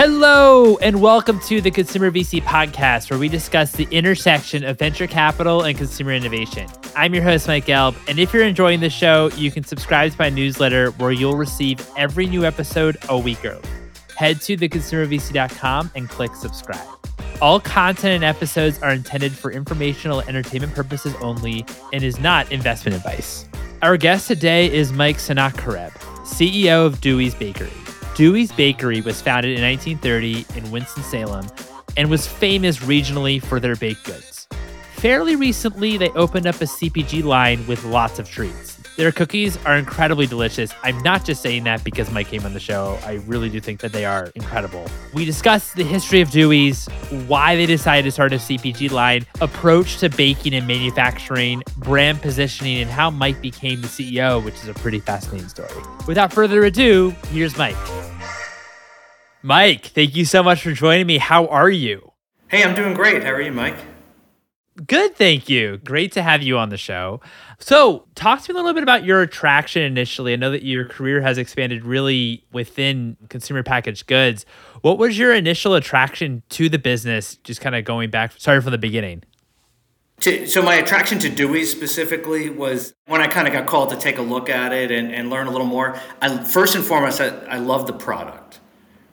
Hello, and welcome to the Consumer VC podcast, where we discuss the intersection of venture capital and consumer innovation. I'm your host, Mike Gelb, and if you're enjoying the show, you can subscribe to my newsletter where you'll receive every new episode a week early. Head to theconsumervc.com and click subscribe. All content and episodes are intended for informational entertainment purposes only and is not investment advice. Our guest today is Mike Senackerib, CEO of Dewey's Bakery. Dewey's Bakery was founded in 1930 in Winston-Salem and was famous regionally for their baked goods. Fairly recently, they opened up a CPG line with lots of treats. Their cookies are incredibly delicious. I'm not just saying that because Mike came on the show. I really do think that they are incredible. We discussed the history of Dewey's, why they decided to start a CPG line, approach to baking and manufacturing, brand positioning, and how Mike became the CEO, which is a pretty fascinating story. Without further ado, here's Mike. Mike, thank you so much for joining me. How are you? Hey, I'm doing great. How are you, Mike? Good, thank you. Great to have you on the show. So, talk to me a little bit about your attraction initially. I know that your career has expanded really within consumer packaged goods. What was your initial attraction to the business? Just kind of going back, sorry from the beginning. To, so, my attraction to Dewey specifically was when I kind of got called to take a look at it and, and learn a little more. I, first and foremost, I, I love the product,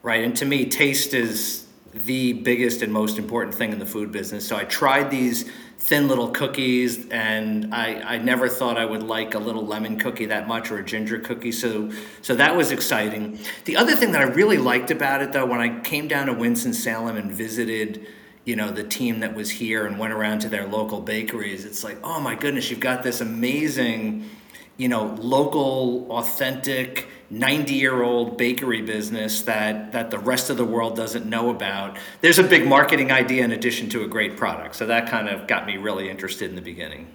right? And to me, taste is the biggest and most important thing in the food business. So I tried these thin little cookies, and I, I never thought I would like a little lemon cookie that much or a ginger cookie. So so that was exciting. The other thing that I really liked about it, though, when I came down to Winston Salem and visited. You know, the team that was here and went around to their local bakeries. It's like, oh my goodness, you've got this amazing, you know, local, authentic, 90 year old bakery business that, that the rest of the world doesn't know about. There's a big marketing idea in addition to a great product. So that kind of got me really interested in the beginning.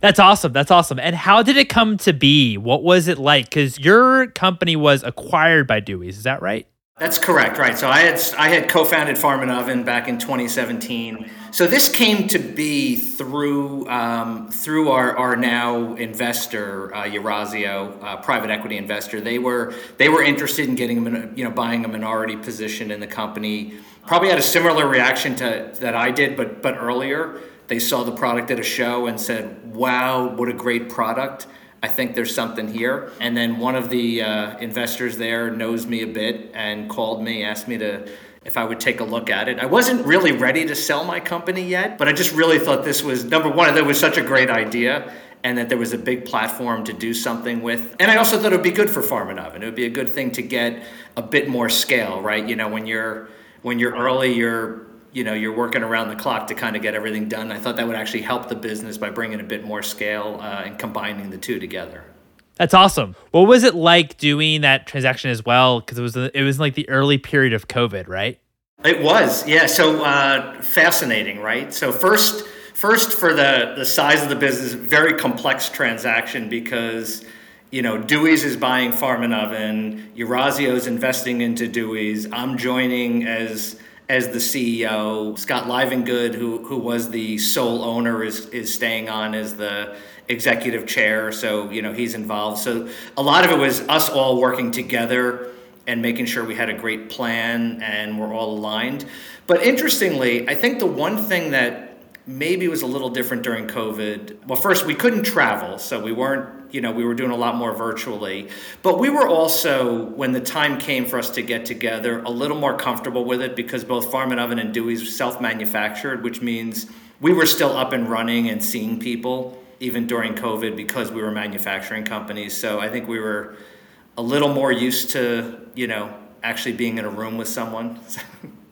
That's awesome. That's awesome. And how did it come to be? What was it like? Because your company was acquired by Dewey's, is that right? That's correct, right? So I had I had co-founded Farm and Oven back in 2017. So this came to be through um, through our, our now investor uh, uh, private equity investor. They were they were interested in getting you know buying a minority position in the company. Probably had a similar reaction to that I did, but but earlier they saw the product at a show and said, "Wow, what a great product!" I think there's something here. And then one of the uh, investors there knows me a bit and called me, asked me to if I would take a look at it. I wasn't really ready to sell my company yet, but I just really thought this was number one, that was such a great idea and that there was a big platform to do something with. And I also thought it would be good for Farm and Oven. It would be a good thing to get a bit more scale, right? You know, when you're when you're early, you're you know you're working around the clock to kind of get everything done. I thought that would actually help the business by bringing a bit more scale uh, and combining the two together. That's awesome. What was it like doing that transaction as well? Because it was it was like the early period of COVID, right? It was, yeah. So uh, fascinating, right? So first, first for the the size of the business, very complex transaction because you know, Dewey's is buying Farm and Oven, Eurazeo is investing into Dewey's. I'm joining as as the CEO. Scott Livengood, who who was the sole owner, is is staying on as the executive chair. So you know he's involved. So a lot of it was us all working together and making sure we had a great plan and we're all aligned. But interestingly, I think the one thing that maybe was a little different during COVID. Well, first we couldn't travel, so we weren't you know, we were doing a lot more virtually. But we were also, when the time came for us to get together, a little more comfortable with it because both Farm and Oven and Dewey's self manufactured, which means we were still up and running and seeing people even during COVID because we were manufacturing companies. So I think we were a little more used to, you know, actually being in a room with someone.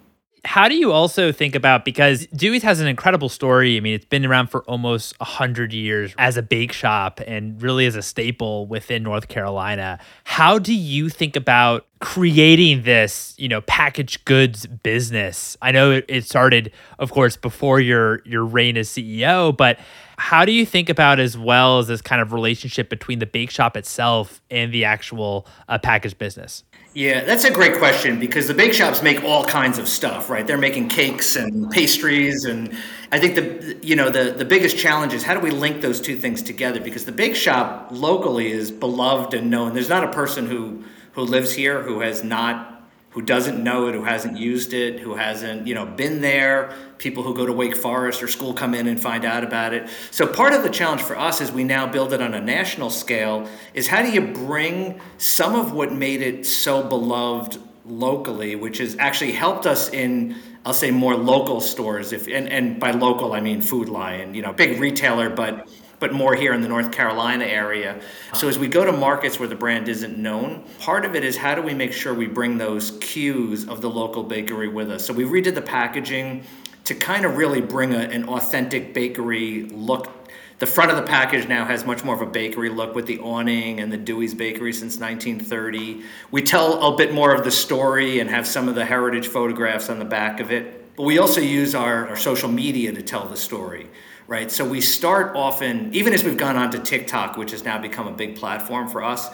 How do you also think about because Dewey's has an incredible story. I mean, it's been around for almost a hundred years as a bake shop and really as a staple within North Carolina. How do you think about creating this, you know, packaged goods business? I know it started, of course, before your your reign as CEO, but how do you think about as well as this kind of relationship between the bake shop itself and the actual uh, packaged business? Yeah, that's a great question because the bake shops make all kinds of stuff, right? They're making cakes and pastries, and I think the you know the the biggest challenge is how do we link those two things together? Because the bake shop locally is beloved and known. There's not a person who who lives here who has not who doesn't know it, who hasn't used it, who hasn't, you know, been there, people who go to Wake Forest or school come in and find out about it. So part of the challenge for us as we now build it on a national scale is how do you bring some of what made it so beloved locally, which has actually helped us in I'll say more local stores if and, and by local I mean Food Lion, you know, big retailer but but more here in the North Carolina area. So as we go to markets where the brand isn't known, part of it is how do we make sure we bring those cues of the local bakery with us. So we redid the packaging to kind of really bring a, an authentic bakery look the front of the package now has much more of a bakery look with the awning and the Dewey's Bakery since 1930. We tell a bit more of the story and have some of the heritage photographs on the back of it. But we also use our, our social media to tell the story right? So we start often, even as we've gone on to TikTok, which has now become a big platform for us,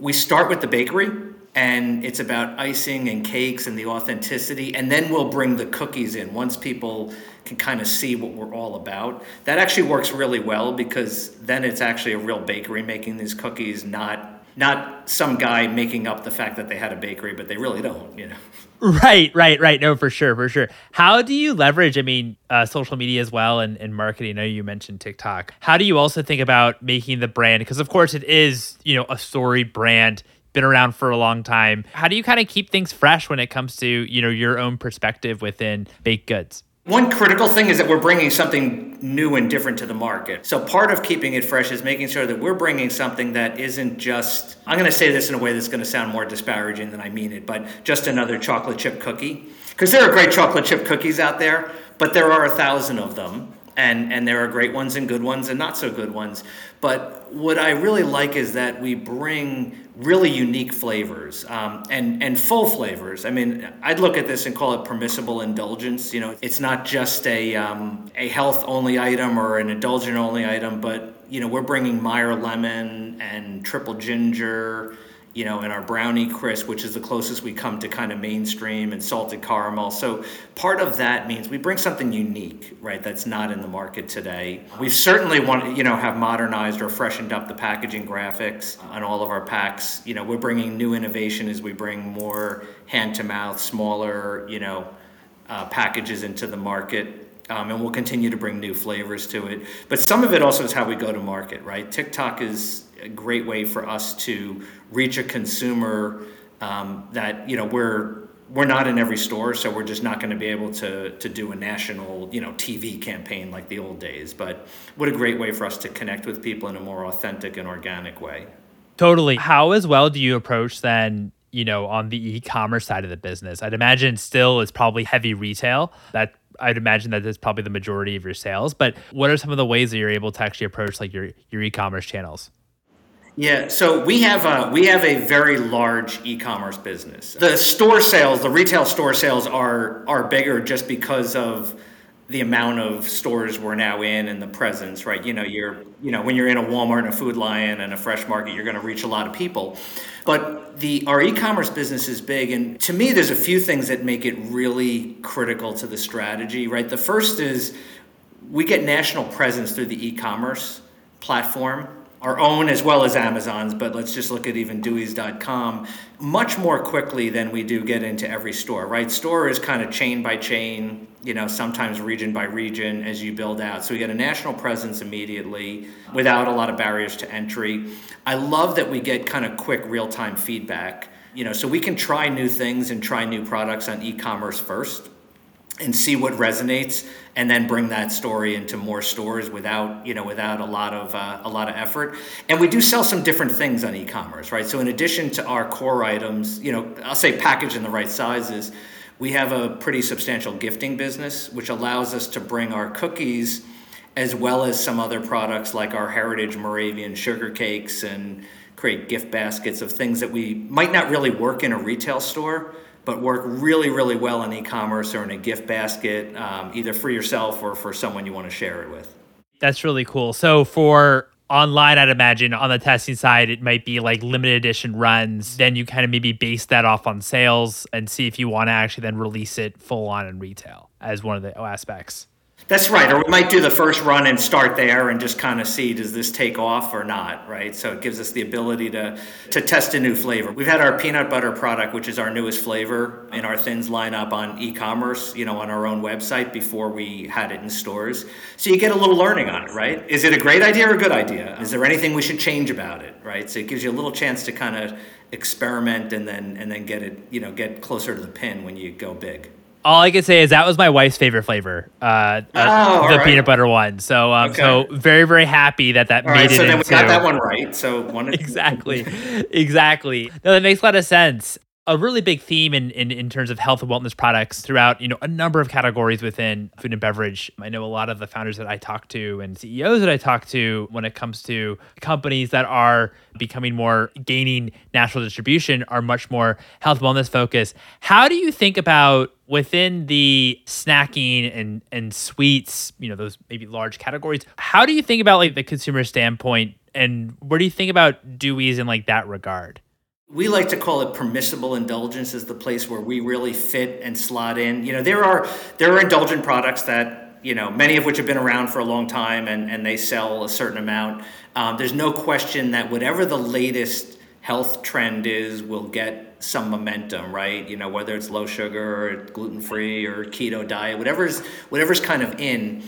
we start with the bakery and it's about icing and cakes and the authenticity and then we'll bring the cookies in once people can kind of see what we're all about that actually works really well because then it's actually a real bakery making these cookies not not some guy making up the fact that they had a bakery but they really don't you know Right, right, right. No, for sure, for sure. How do you leverage, I mean, uh, social media as well and, and marketing? I know you mentioned TikTok. How do you also think about making the brand? Because, of course, it is, you know, a story brand, been around for a long time. How do you kind of keep things fresh when it comes to, you know, your own perspective within baked goods? One critical thing is that we're bringing something new and different to the market. So, part of keeping it fresh is making sure that we're bringing something that isn't just, I'm going to say this in a way that's going to sound more disparaging than I mean it, but just another chocolate chip cookie. Because there are great chocolate chip cookies out there, but there are a thousand of them and and there are great ones and good ones and not so good ones but what i really like is that we bring really unique flavors um, and and full flavors. I mean i'd look at this and call it permissible indulgence. You know it's not just a um, a health only item or an indulgent only item but you know we're bringing meyer lemon and triple ginger you know, in our brownie crisp, which is the closest we come to kind of mainstream and salted caramel. So part of that means we bring something unique, right? That's not in the market today. We've certainly want to, you know have modernized or freshened up the packaging graphics on all of our packs. You know, we're bringing new innovation as we bring more hand to mouth, smaller, you know, uh, packages into the market. Um, and we'll continue to bring new flavors to it. But some of it also is how we go to market, right? TikTok is a great way for us to reach a consumer um, that you know we're we're not in every store, so we're just not going to be able to to do a national you know TV campaign like the old days. But what a great way for us to connect with people in a more authentic and organic way. Totally. How as well do you approach then? You know, on the e-commerce side of the business, I'd imagine still is probably heavy retail. That I'd imagine that is probably the majority of your sales. But what are some of the ways that you're able to actually approach like your your e-commerce channels? Yeah, so we have a we have a very large e-commerce business. The store sales, the retail store sales are are bigger just because of the amount of stores we're now in and the presence, right? You know, you're you know when you're in a Walmart and a Food Lion and a Fresh Market, you're going to reach a lot of people. But the our e-commerce business is big, and to me, there's a few things that make it really critical to the strategy, right? The first is we get national presence through the e-commerce platform our own as well as Amazon's, but let's just look at even Dewey's.com much more quickly than we do get into every store, right? Store is kind of chain by chain, you know, sometimes region by region as you build out. So we get a national presence immediately without a lot of barriers to entry. I love that we get kind of quick real time feedback, you know, so we can try new things and try new products on e commerce first and see what resonates and then bring that story into more stores without you know without a lot of uh, a lot of effort. And we do sell some different things on e-commerce right? So in addition to our core items you know i'll say packaged in the right sizes we have a pretty substantial gifting business which allows us to bring our cookies as well as some other products like our heritage moravian sugar cakes and create gift baskets of things that we might not really work in a retail store but work really, really well in e-commerce or in a gift basket, um, either for yourself or for someone you want to share it with. That's really cool. So for online, I'd imagine on the testing side, it might be like limited edition runs. Then you kind of maybe base that off on sales and see if you want to actually then release it full on in retail as one of the aspects. That's right. Or we might do the first run and start there and just kind of see does this take off or not, right? So it gives us the ability to to test a new flavor. We've had our peanut butter product, which is our newest flavor in our thins lineup on e-commerce, you know, on our own website before we had it in stores. So you get a little learning on it, right? Is it a great idea or a good idea? Is there anything we should change about it, right? So it gives you a little chance to kind of experiment and then and then get it, you know, get closer to the pin when you go big all I can say is that was my wife's favorite flavor, uh, oh, the right. peanut butter one. So, um, okay. so very, very happy that that all made right, it. So then we got that one right. So one exactly, exactly. No, that makes a lot of sense a really big theme in, in, in terms of health and wellness products throughout you know a number of categories within food and beverage. I know a lot of the founders that i talk to and ceos that i talk to when it comes to companies that are becoming more gaining national distribution are much more health wellness focused. How do you think about within the snacking and and sweets you know those maybe large categories how do you think about like the consumer standpoint? And what do you think about Dewey's in like that regard we like to call it permissible indulgence is the place where we really fit and slot in. You know there are there are indulgent products that you know many of which have been around for a long time and, and they sell a certain amount. Um, there's no question that whatever the latest health trend is will get some momentum right? You know whether it's low sugar or gluten free or keto diet whatever's whatever's kind of in.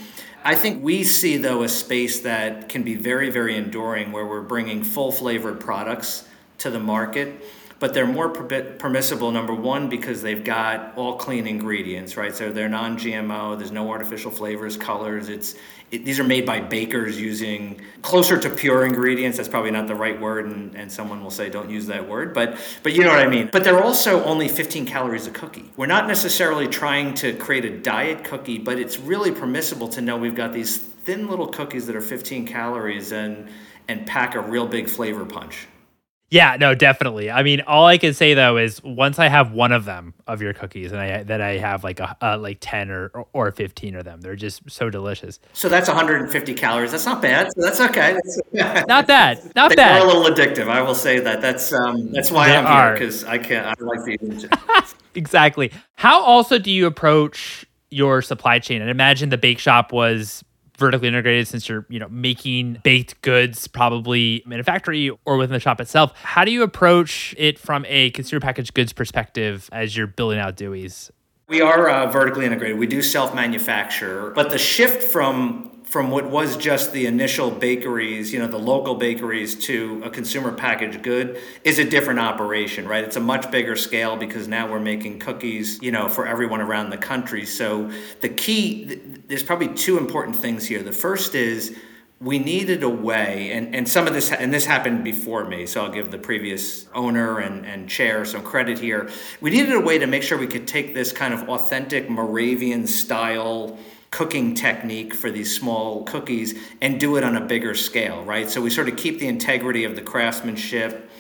I think we see though a space that can be very very enduring where we're bringing full flavored products to the market but they're more permissible number one because they've got all clean ingredients right? So they're non-gmo there's no artificial flavors colors it's it, these are made by bakers using closer to pure ingredients that's probably not the right word and, and someone will say don't use that word but but you know what i mean. But they're also only 15 calories a cookie. We're not necessarily trying to create a diet cookie but it's really permissible to know we've got these thin little cookies that are 15 calories and and pack a real big flavor punch yeah, no, definitely. I mean, all I can say though is once I have one of them of your cookies, and I that I have like a uh, like ten or or fifteen of them, they're just so delicious. So that's 150 calories. That's not bad. So that's okay. That's, not bad. Not they bad. They're a little addictive. I will say that. That's um that's why they I'm are. here because I can't. I like the exactly. How also do you approach your supply chain? And imagine the bake shop was vertically integrated since you're you know making baked goods probably in a factory or within the shop itself. How do you approach it from a consumer packaged goods perspective as you're building out dewey's? We are uh, vertically integrated. We do self-manufacture but the shift from from what was just the initial bakeries, you know, the local bakeries to a consumer packaged good is a different operation, right? It's a much bigger scale because now we're making cookies, you know, for everyone around the country. So the key, there's probably two important things here. The first is we needed a way, and, and some of this, and this happened before me, so I'll give the previous owner and, and chair some credit here. We needed a way to make sure we could take this kind of authentic Moravian style cooking technique for these small cookies and do it on a bigger scale, right? So we sort of keep the integrity of the craftsmanship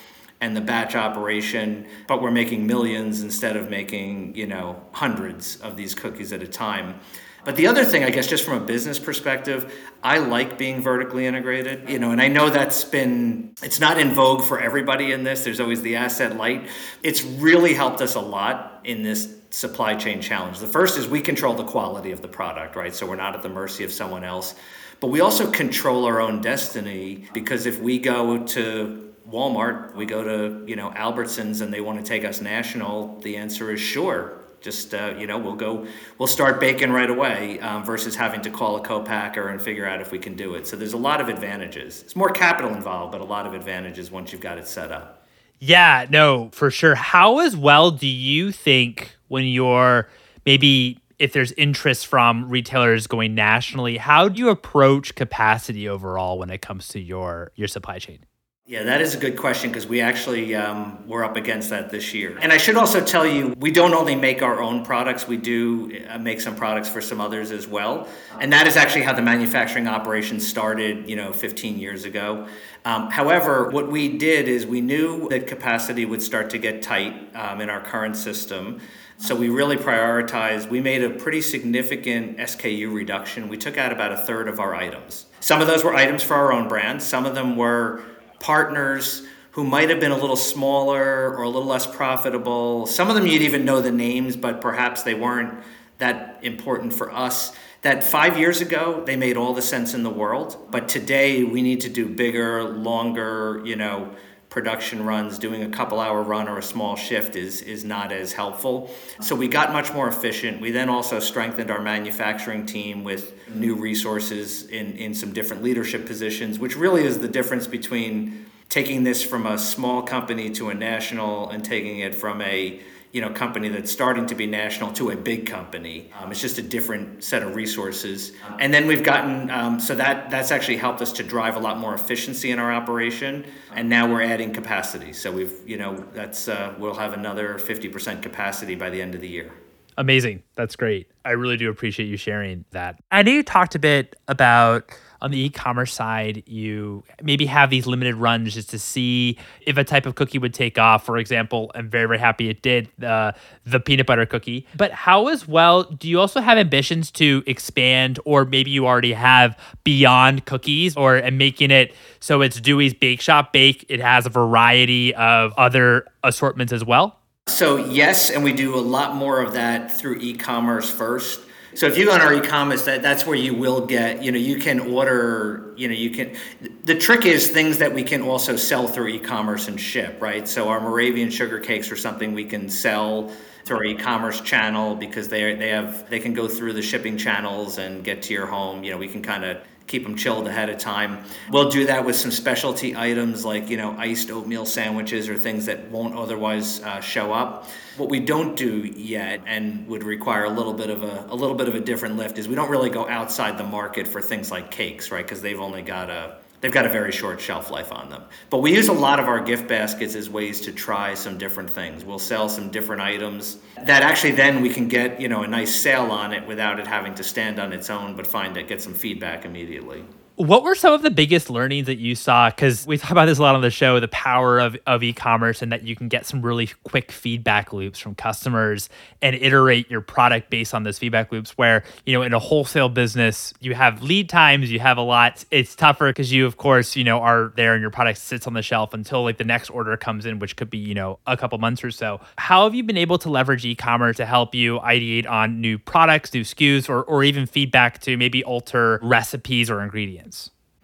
and the batch operation, but we're making millions instead of making, you know, hundreds of these cookies at a time. But the other thing, I guess, just from a business perspective, I like being vertically integrated, you know, and I know that's been, it's not in vogue for everybody in this. There's always the asset light. It's really helped us a lot in this supply chain challenge. The first is we control the quality of the product, right? So we're not at the mercy of someone else. But we also control our own destiny because if we go to Walmart, we go to, you know, Albertsons and they want to take us national, the answer is sure just uh, you know we'll go we'll start baking right away um, versus having to call a co-packer and figure out if we can do it. So there's a lot of advantages. It's more capital involved but a lot of advantages once you've got it set up. Yeah no for sure. How as well do you think when you're maybe if there's interest from retailers going nationally how do you approach capacity overall when it comes to your your supply chain yeah, that is a good question because we actually um, were up against that this year. And I should also tell you, we don't only make our own products, we do uh, make some products for some others as well. And that is actually how the manufacturing operation started, you know, 15 years ago. Um, however, what we did is we knew that capacity would start to get tight um, in our current system. So we really prioritized, we made a pretty significant SKU reduction. We took out about a third of our items. Some of those were items for our own brand, some of them were partners who might have been a little smaller or a little less profitable. Some of them you'd even know the names, but perhaps they weren't that important for us. that five years ago they made all the sense in the world, but today we need to do bigger, longer, you know, production runs, doing a couple hour run or a small shift is, is not as helpful. So we got much more efficient. We then also strengthened our manufacturing team with new resources in, in some different leadership positions, which really is the difference between taking this from a small company to a national and taking it from a you know company that's starting to be national to a big company. Um, it's just a different set of resources, and then we've gotten um, so that that's actually helped us to drive a lot more efficiency in our operation, and now we're adding capacity. So we've you know that's uh, we'll have another fifty percent capacity by the end of the year. Amazing. That's great. I really do appreciate you sharing that. I know you talked a bit about on the e-commerce side, you maybe have these limited runs just to see if a type of cookie would take off. For example, I'm very very happy it did uh, the peanut butter cookie. But how as well do you also have ambitions to expand, or maybe you already have beyond cookies, or and making it so it's Dewey's Bake Shop bake? It has a variety of other assortments as well. So yes, and we do a lot more of that through e-commerce first. So if you go on our e-commerce, that, that's where you will get, you know, you can order, you know, you can, the trick is things that we can also sell through e-commerce and ship, right? So our Moravian sugar cakes are something we can sell through our e-commerce channel because they they have they can go through the shipping channels and get to your home. You know, we can kind of keep them chilled ahead of time. We'll do that with some specialty items like you know iced oatmeal sandwiches or things that won't otherwise uh, show up. What we don't do yet and would require a little bit of a, a little bit of a different lift is we don't really go outside the market for things like cakes, right? Because they've only got a they've got a very short shelf life on them. But we use a lot of our gift baskets as ways to try some different things. We'll sell some different items that actually then we can get, you know, a nice sale on it without it having to stand on its own, but find it, get some feedback immediately. What were some of the biggest learnings that you saw? Because we talk about this a lot on the show the power of, of e commerce and that you can get some really quick feedback loops from customers and iterate your product based on those feedback loops. Where, you know, in a wholesale business, you have lead times, you have a lot. It's tougher because you, of course, you know, are there and your product sits on the shelf until like the next order comes in, which could be, you know, a couple months or so. How have you been able to leverage e commerce to help you ideate on new products, new SKUs, or, or even feedback to maybe alter recipes or ingredients?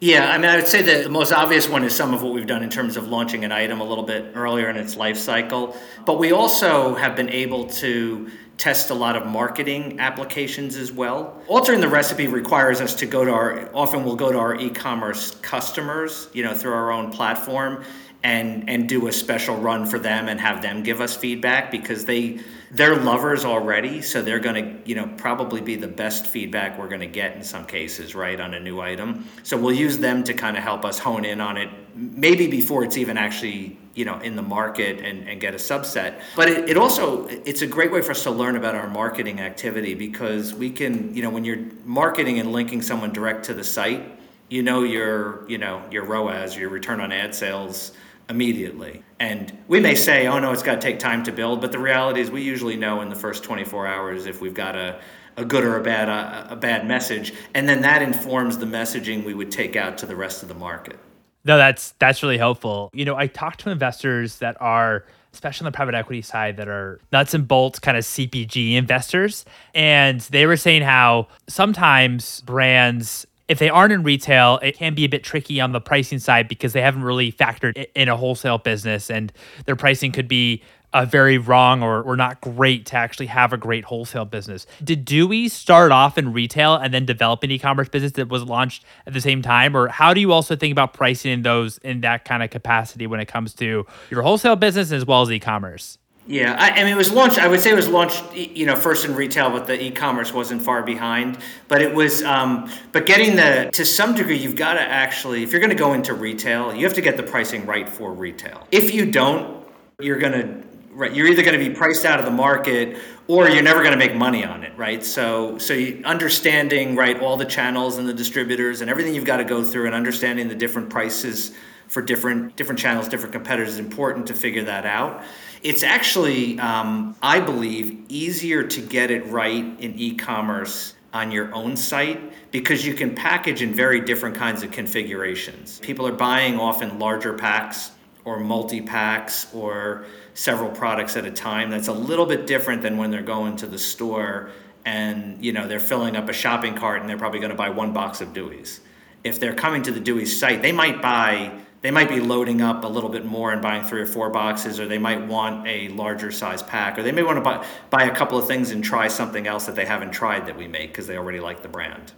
Yeah, I mean, I would say the most obvious one is some of what we've done in terms of launching an item a little bit earlier in its life cycle. But we also have been able to test a lot of marketing applications as well. Altering the recipe requires us to go to our, often we'll go to our e commerce customers, you know, through our own platform and and do a special run for them and have them give us feedback because they they're lovers already so they're going to you know probably be the best feedback we're going to get in some cases right on a new item. So we'll use them to kind of help us hone in on it maybe before it's even actually you know in the market and, and get a subset. But it, it also it's a great way for us to learn about our marketing activity because we can you know when you're marketing and linking someone direct to the site you know your you know your ROAS, your return on ad sales immediately. And we may say, oh no, it's got to take time to build, but the reality is we usually know in the first 24 hours if we've got a, a good or a bad a, a bad message, and then that informs the messaging we would take out to the rest of the market. No, that's that's really helpful. You know, I talk to investors that are especially on the private equity side that are nuts and bolts kind of CPG investors and they were saying how sometimes brands if they aren't in retail, it can be a bit tricky on the pricing side because they haven't really factored in a wholesale business and their pricing could be uh, very wrong or, or not great to actually have a great wholesale business. Did Dewey start off in retail and then develop an e-commerce business that was launched at the same time? Or how do you also think about pricing in those in that kind of capacity when it comes to your wholesale business as well as e-commerce? Yeah, I, I, mean, it was launched. I would say it was launched, you know, first in retail, but the e-commerce wasn't far behind. But it was, um, but getting the to some degree, you've got to actually, if you're going to go into retail, you have to get the pricing right for retail. If you don't, you're going to, right, you're either going to be priced out of the market or you're never going to make money on it, right? So, so you, understanding right all the channels and the distributors and everything you've got to go through, and understanding the different prices for different different channels, different competitors is important to figure that out. It's actually, um, I believe, easier to get it right in e commerce on your own site because you can package in very different kinds of configurations. People are buying often larger packs or multi packs or several products at a time. That's a little bit different than when they're going to the store and you know they're filling up a shopping cart and they're probably going to buy one box of Dewey's. If they're coming to the Dewey's site, they might buy they might be loading up a little bit more and buying three or four boxes, or they might want a larger size pack, or they may want to buy, buy a couple of things and try something else that they haven't tried that we make because they already like the brand.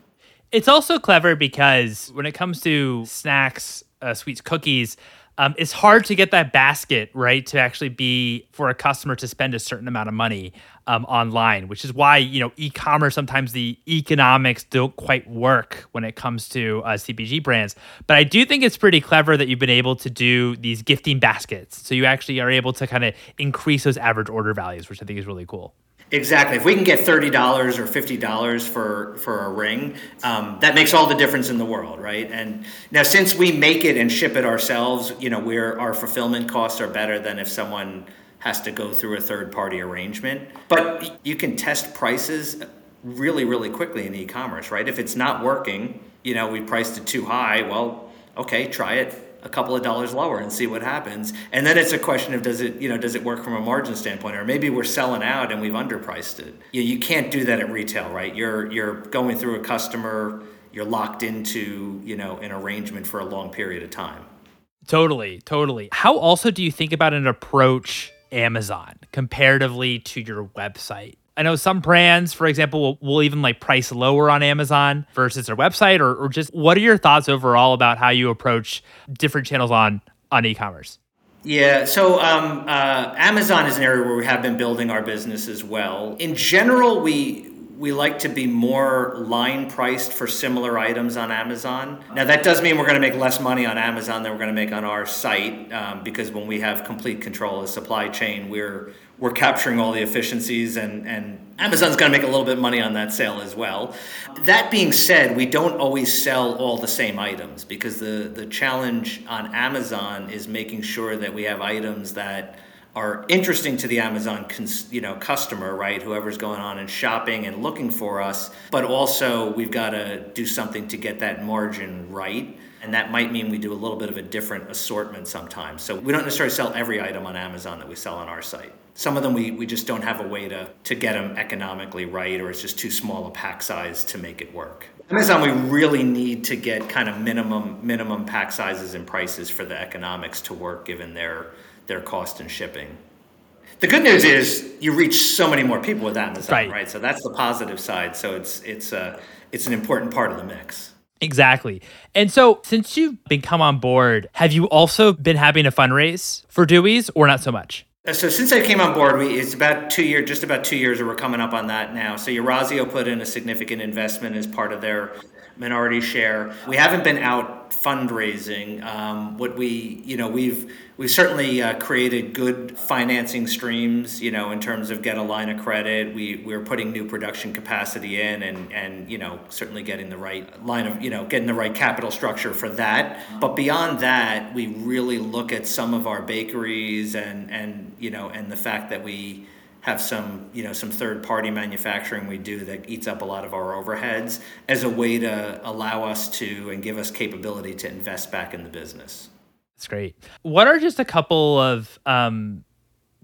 It's also clever because when it comes to snacks, uh, sweets, cookies, um, it's hard to get that basket right to actually be for a customer to spend a certain amount of money um, online, which is why you know e-commerce sometimes the economics don't quite work when it comes to uh, CPG brands. But I do think it's pretty clever that you've been able to do these gifting baskets, so you actually are able to kind of increase those average order values, which I think is really cool. Exactly. If we can get thirty dollars or fifty dollars for for a ring, um, that makes all the difference in the world, right? And now, since we make it and ship it ourselves, you know, where our fulfillment costs are better than if someone has to go through a third party arrangement. But you can test prices really, really quickly in e-commerce, right? If it's not working, you know, we priced it too high. Well, okay, try it a couple of dollars lower and see what happens. And then it's a question of does it, you know, does it work from a margin standpoint, or maybe we're selling out and we've underpriced it. You, know, you can't do that at retail, right? You're you're going through a customer, you're locked into, you know, an arrangement for a long period of time. Totally, totally. How also do you think about an approach Amazon comparatively to your website? I know some brands, for example, will, will, even like price lower on Amazon versus their website, or, or just what are your thoughts overall about how you approach different channels on on e-commerce? Yeah, so um, uh, Amazon is an area where we have been building our business as well. In general, we we like to be more line priced for similar items on Amazon. Now, that does mean we're going to make less money on Amazon than we're going to make on our site um, because when we have complete control of the supply chain, we're we're capturing all the efficiencies and, and Amazon's going to make a little bit of money on that sale as well. That being said, we don't always sell all the same items because the, the challenge on Amazon is making sure that we have items that are interesting to the Amazon cons- you know customer, right? Whoever's going on and shopping and looking for us, but also we've got to do something to get that margin right. And that might mean we do a little bit of a different assortment sometimes. So we don't necessarily sell every item on Amazon that we sell on our site. Some of them we, we just don't have a way to, to get them economically right, or it's just too small a pack size to make it work. Amazon, we really need to get kind of minimum minimum pack sizes and prices for the economics to work, given their their cost in shipping. The good news is you reach so many more people with Amazon, right? right? So that's the positive side. So it's it's a uh, it's an important part of the mix. Exactly. And so, since you've been come on board, have you also been having a fundraise for Dewey's or not so much? Uh, so since I came on board, we, it's about two years, just about two years, or we're coming up on that now. So Eurazeo put in a significant investment as part of their minority share. We haven't been out fundraising. Um, what we, you know, we've we've certainly uh, created good financing streams. You know, in terms of get a line of credit, we we're putting new production capacity in, and and you know certainly getting the right line of you know getting the right capital structure for that. But beyond that, we really look at some of our bakeries and and you know and the fact that we have some you know some third party manufacturing we do that eats up a lot of our overheads as a way to allow us to and give us capability to invest back in the business that's great what are just a couple of um,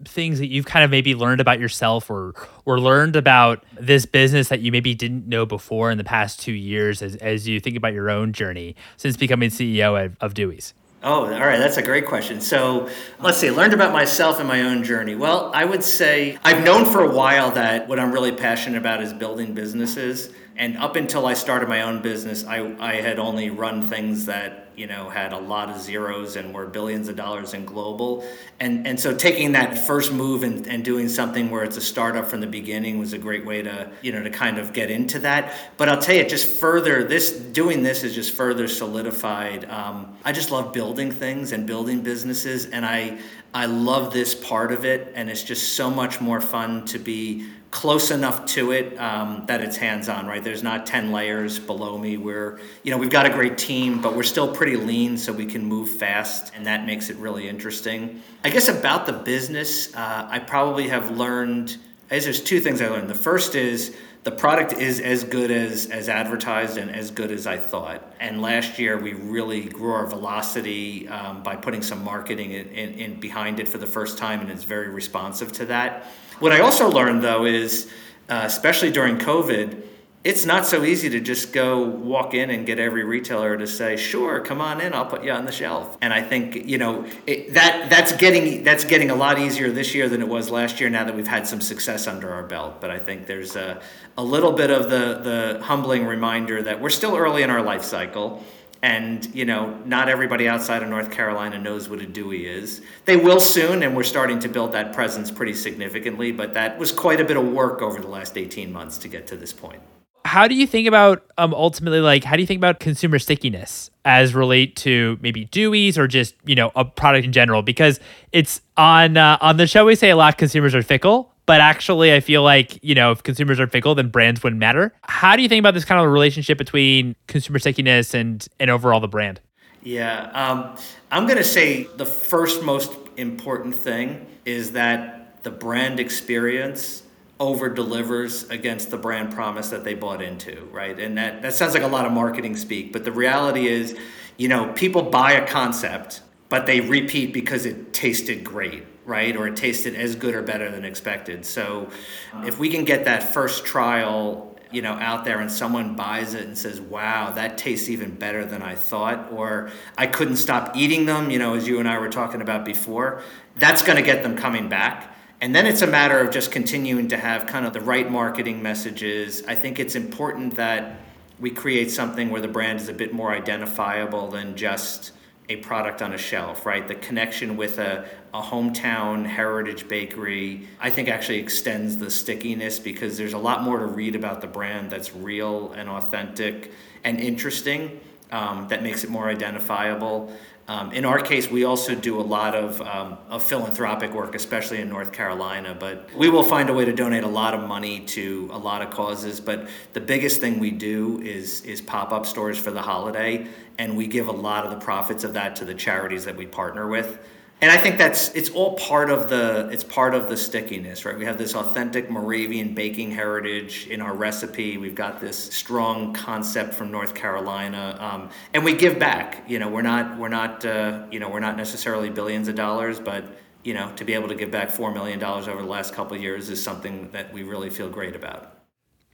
things that you've kind of maybe learned about yourself or or learned about this business that you maybe didn't know before in the past two years as, as you think about your own journey since becoming ceo of, of dewey's Oh, all right. That's a great question. So let's see. Learned about myself and my own journey. Well, I would say I've known for a while that what I'm really passionate about is building businesses. And up until I started my own business, I, I had only run things that you know had a lot of zeros and were billions of dollars in global. And and so taking that first move and, and doing something where it's a startup from the beginning was a great way to you know to kind of get into that. But i'll tell you just further this doing this is just further solidified um, i just love building things and building businesses and i i love this part of it and it's just so much more fun to be close enough to it um, that it's hands-on right there's not 10 layers below me we're you know we've got a great team but we're still pretty lean so we can move fast and that makes it really interesting i guess about the business uh, i probably have learned I guess there's two things i learned the first is the product is as good as as advertised and as good as I thought. And last year we really grew our velocity um, by putting some marketing in, in, in, behind it for the first time, and it's very responsive to that. What I also learned though is uh, especially during COVID, it's not so easy to just go walk in and get every retailer to say, "Sure, come on in, I'll put you on the shelf." And I think you know it, that that's getting that's getting a lot easier this year than it was last year. Now that we've had some success under our belt, but I think there's a a little bit of the the humbling reminder that we're still early in our life cycle and you know not everybody outside of north carolina knows what a dewey is. They will soon and we're starting to build that presence pretty significantly but that was quite a bit of work over the last 18 months to get to this point. How do you think about um ultimately like how do you think about consumer stickiness as relate to maybe Dewey's or just you know a product in general? Because it's on uh, on the show we say a lot consumers are fickle but actually I feel like you know if consumers are fickle then brands wouldn't matter. How do you think about this kind of relationship between consumer stickiness and and overall the brand? Yeah, um, I'm going to say the first most important thing is that the brand experience over delivers against the brand promise that they bought into, right? And that, that sounds like a lot of marketing speak, but the reality is, you know, people buy a concept, but they repeat because it tasted great, right? Or it tasted as good or better than expected. So uh-huh. if we can get that first trial you know out there and someone buys it and says wow that tastes even better than i thought or i couldn't stop eating them you know as you and i were talking about before that's going to get them coming back and then it's a matter of just continuing to have kind of the right marketing messages. I think it's important that we create something where the brand is a bit more identifiable than just a product on a shelf, right? The connection with a, a hometown heritage bakery, I think actually extends the stickiness because there's a lot more to read about the brand that's real and authentic and interesting um, that makes it more identifiable. Um, in our case, we also do a lot of, um, of philanthropic work, especially in North Carolina. But we will find a way to donate a lot of money to a lot of causes. But the biggest thing we do is is pop up stores for the holiday, and we give a lot of the profits of that to the charities that we partner with and I think that's it's all part of the it's part of the stickiness, right? We have this authentic Moravian baking heritage in our recipe. We've got this strong concept from North Carolina, um, and we give back. You know, we're not we're not uh, you know we're not necessarily billions of dollars, but you know to be able to give back four million dollars over the last couple years is something that we really feel great about.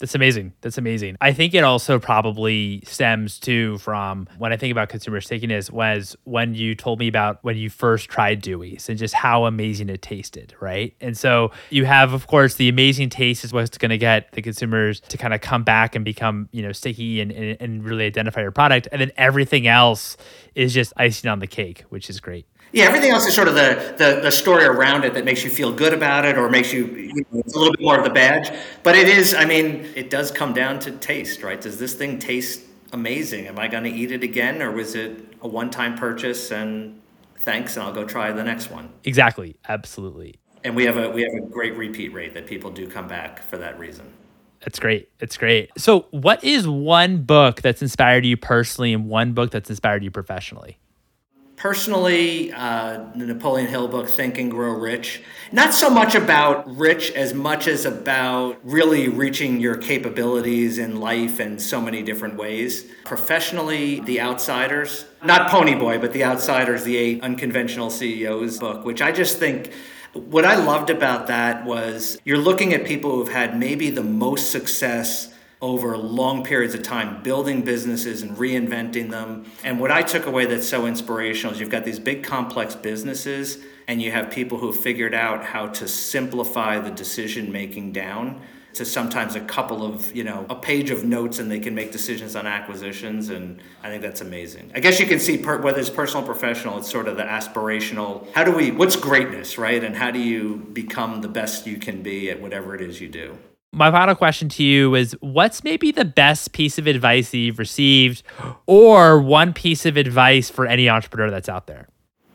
That's amazing. That's amazing. I think it also probably stems too from when I think about consumer stickiness was when you told me about when you first tried Dewey's and just how amazing it tasted, right? And so you have, of course, the amazing taste is what's going to get the consumers to kind of come back and become, you know, sticky and, and, and really identify your product. And then everything else is just icing on the cake, which is great. Yeah, everything else is sort of the, the, the story around it that makes you feel good about it or makes you, you know, it's a little bit more of the badge. But it is, I mean, it does come down to taste, right? Does this thing taste amazing? Am I going to eat it again or was it a one time purchase and thanks and I'll go try the next one? Exactly. Absolutely. And we have a we have a great repeat rate that people do come back for that reason. That's great. It's great. So, what is one book that's inspired you personally and one book that's inspired you professionally? Personally, uh, the Napoleon Hill book, Think and Grow Rich, not so much about rich as much as about really reaching your capabilities in life in so many different ways. Professionally, The Outsiders, not Ponyboy, but The Outsiders, the eight unconventional CEOs book, which I just think what I loved about that was you're looking at people who've had maybe the most success over long periods of time building businesses and reinventing them. And what I took away that's so inspirational is you've got these big complex businesses and you have people who have figured out how to simplify the decision making down to sometimes a couple of, you know, a page of notes and they can make decisions on acquisitions. And I think that's amazing. I guess you can see per, whether it's personal or professional, it's sort of the aspirational how do we, what's greatness, right? And how do you become the best you can be at whatever it is you do? My final question to you is what's maybe the best piece of advice that you've received or one piece of advice for any entrepreneur that's out there?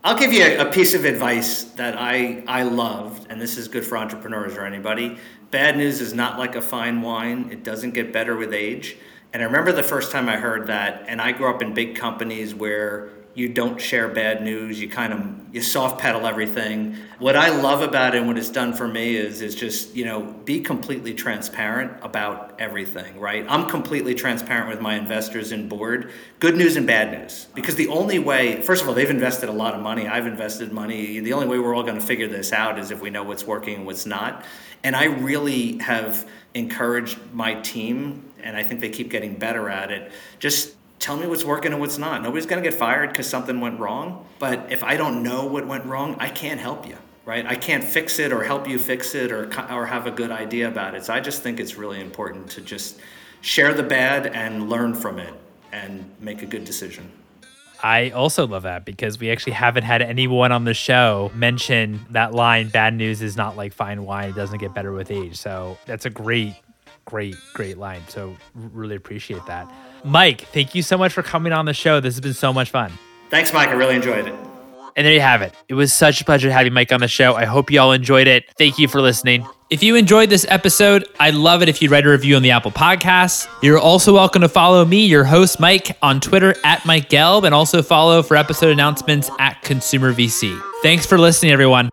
I'll give you a, piece of advice that i i loved and this is good for entrepreneurs or anybody. Bad news is not like a fine wine. It doesn't get better with age. And i remember the first time i heard that and i grew up in big companies where you don't share bad news. You kind of you soft pedal everything. What I love about it and what it's done for me is is just you know be completely transparent about everything. Right? I'm completely transparent with my investors and board. Good news and bad news. Because the only way, first of all, they've invested a lot of money. I've invested money. The only way we're all going to figure this out is if we know what's working and what's not. And I really have encouraged my team, and I think they keep getting better at it. Just tell me what's working and what's not. Nobody's going to get fired because something went wrong. But if I don't know what went wrong, I can't help you, right? I can't fix it or help you fix it or, or have a good idea about it. So I just think it's really important to just share the bad and learn from it and make a good decision. I also love that because we actually haven't had anyone on the show mention that line bad news is not like fine wine, it doesn't get better with age. So that's a great great, great line. So really appreciate that. Mike, thank you so much for coming on the show. This has been so much fun. Thanks, Mike. I really enjoyed it. And there you have it. It was such a pleasure having Mike on the show. I hope you all enjoyed it. Thank you for listening. If you enjoyed this episode, I'd love it if you'd write a review on the Apple Podcasts. You're also welcome to follow me, your host, Mike, on Twitter at Mike Gelb, and also follow for episode announcements at Consumer VC. Thanks for listening, everyone.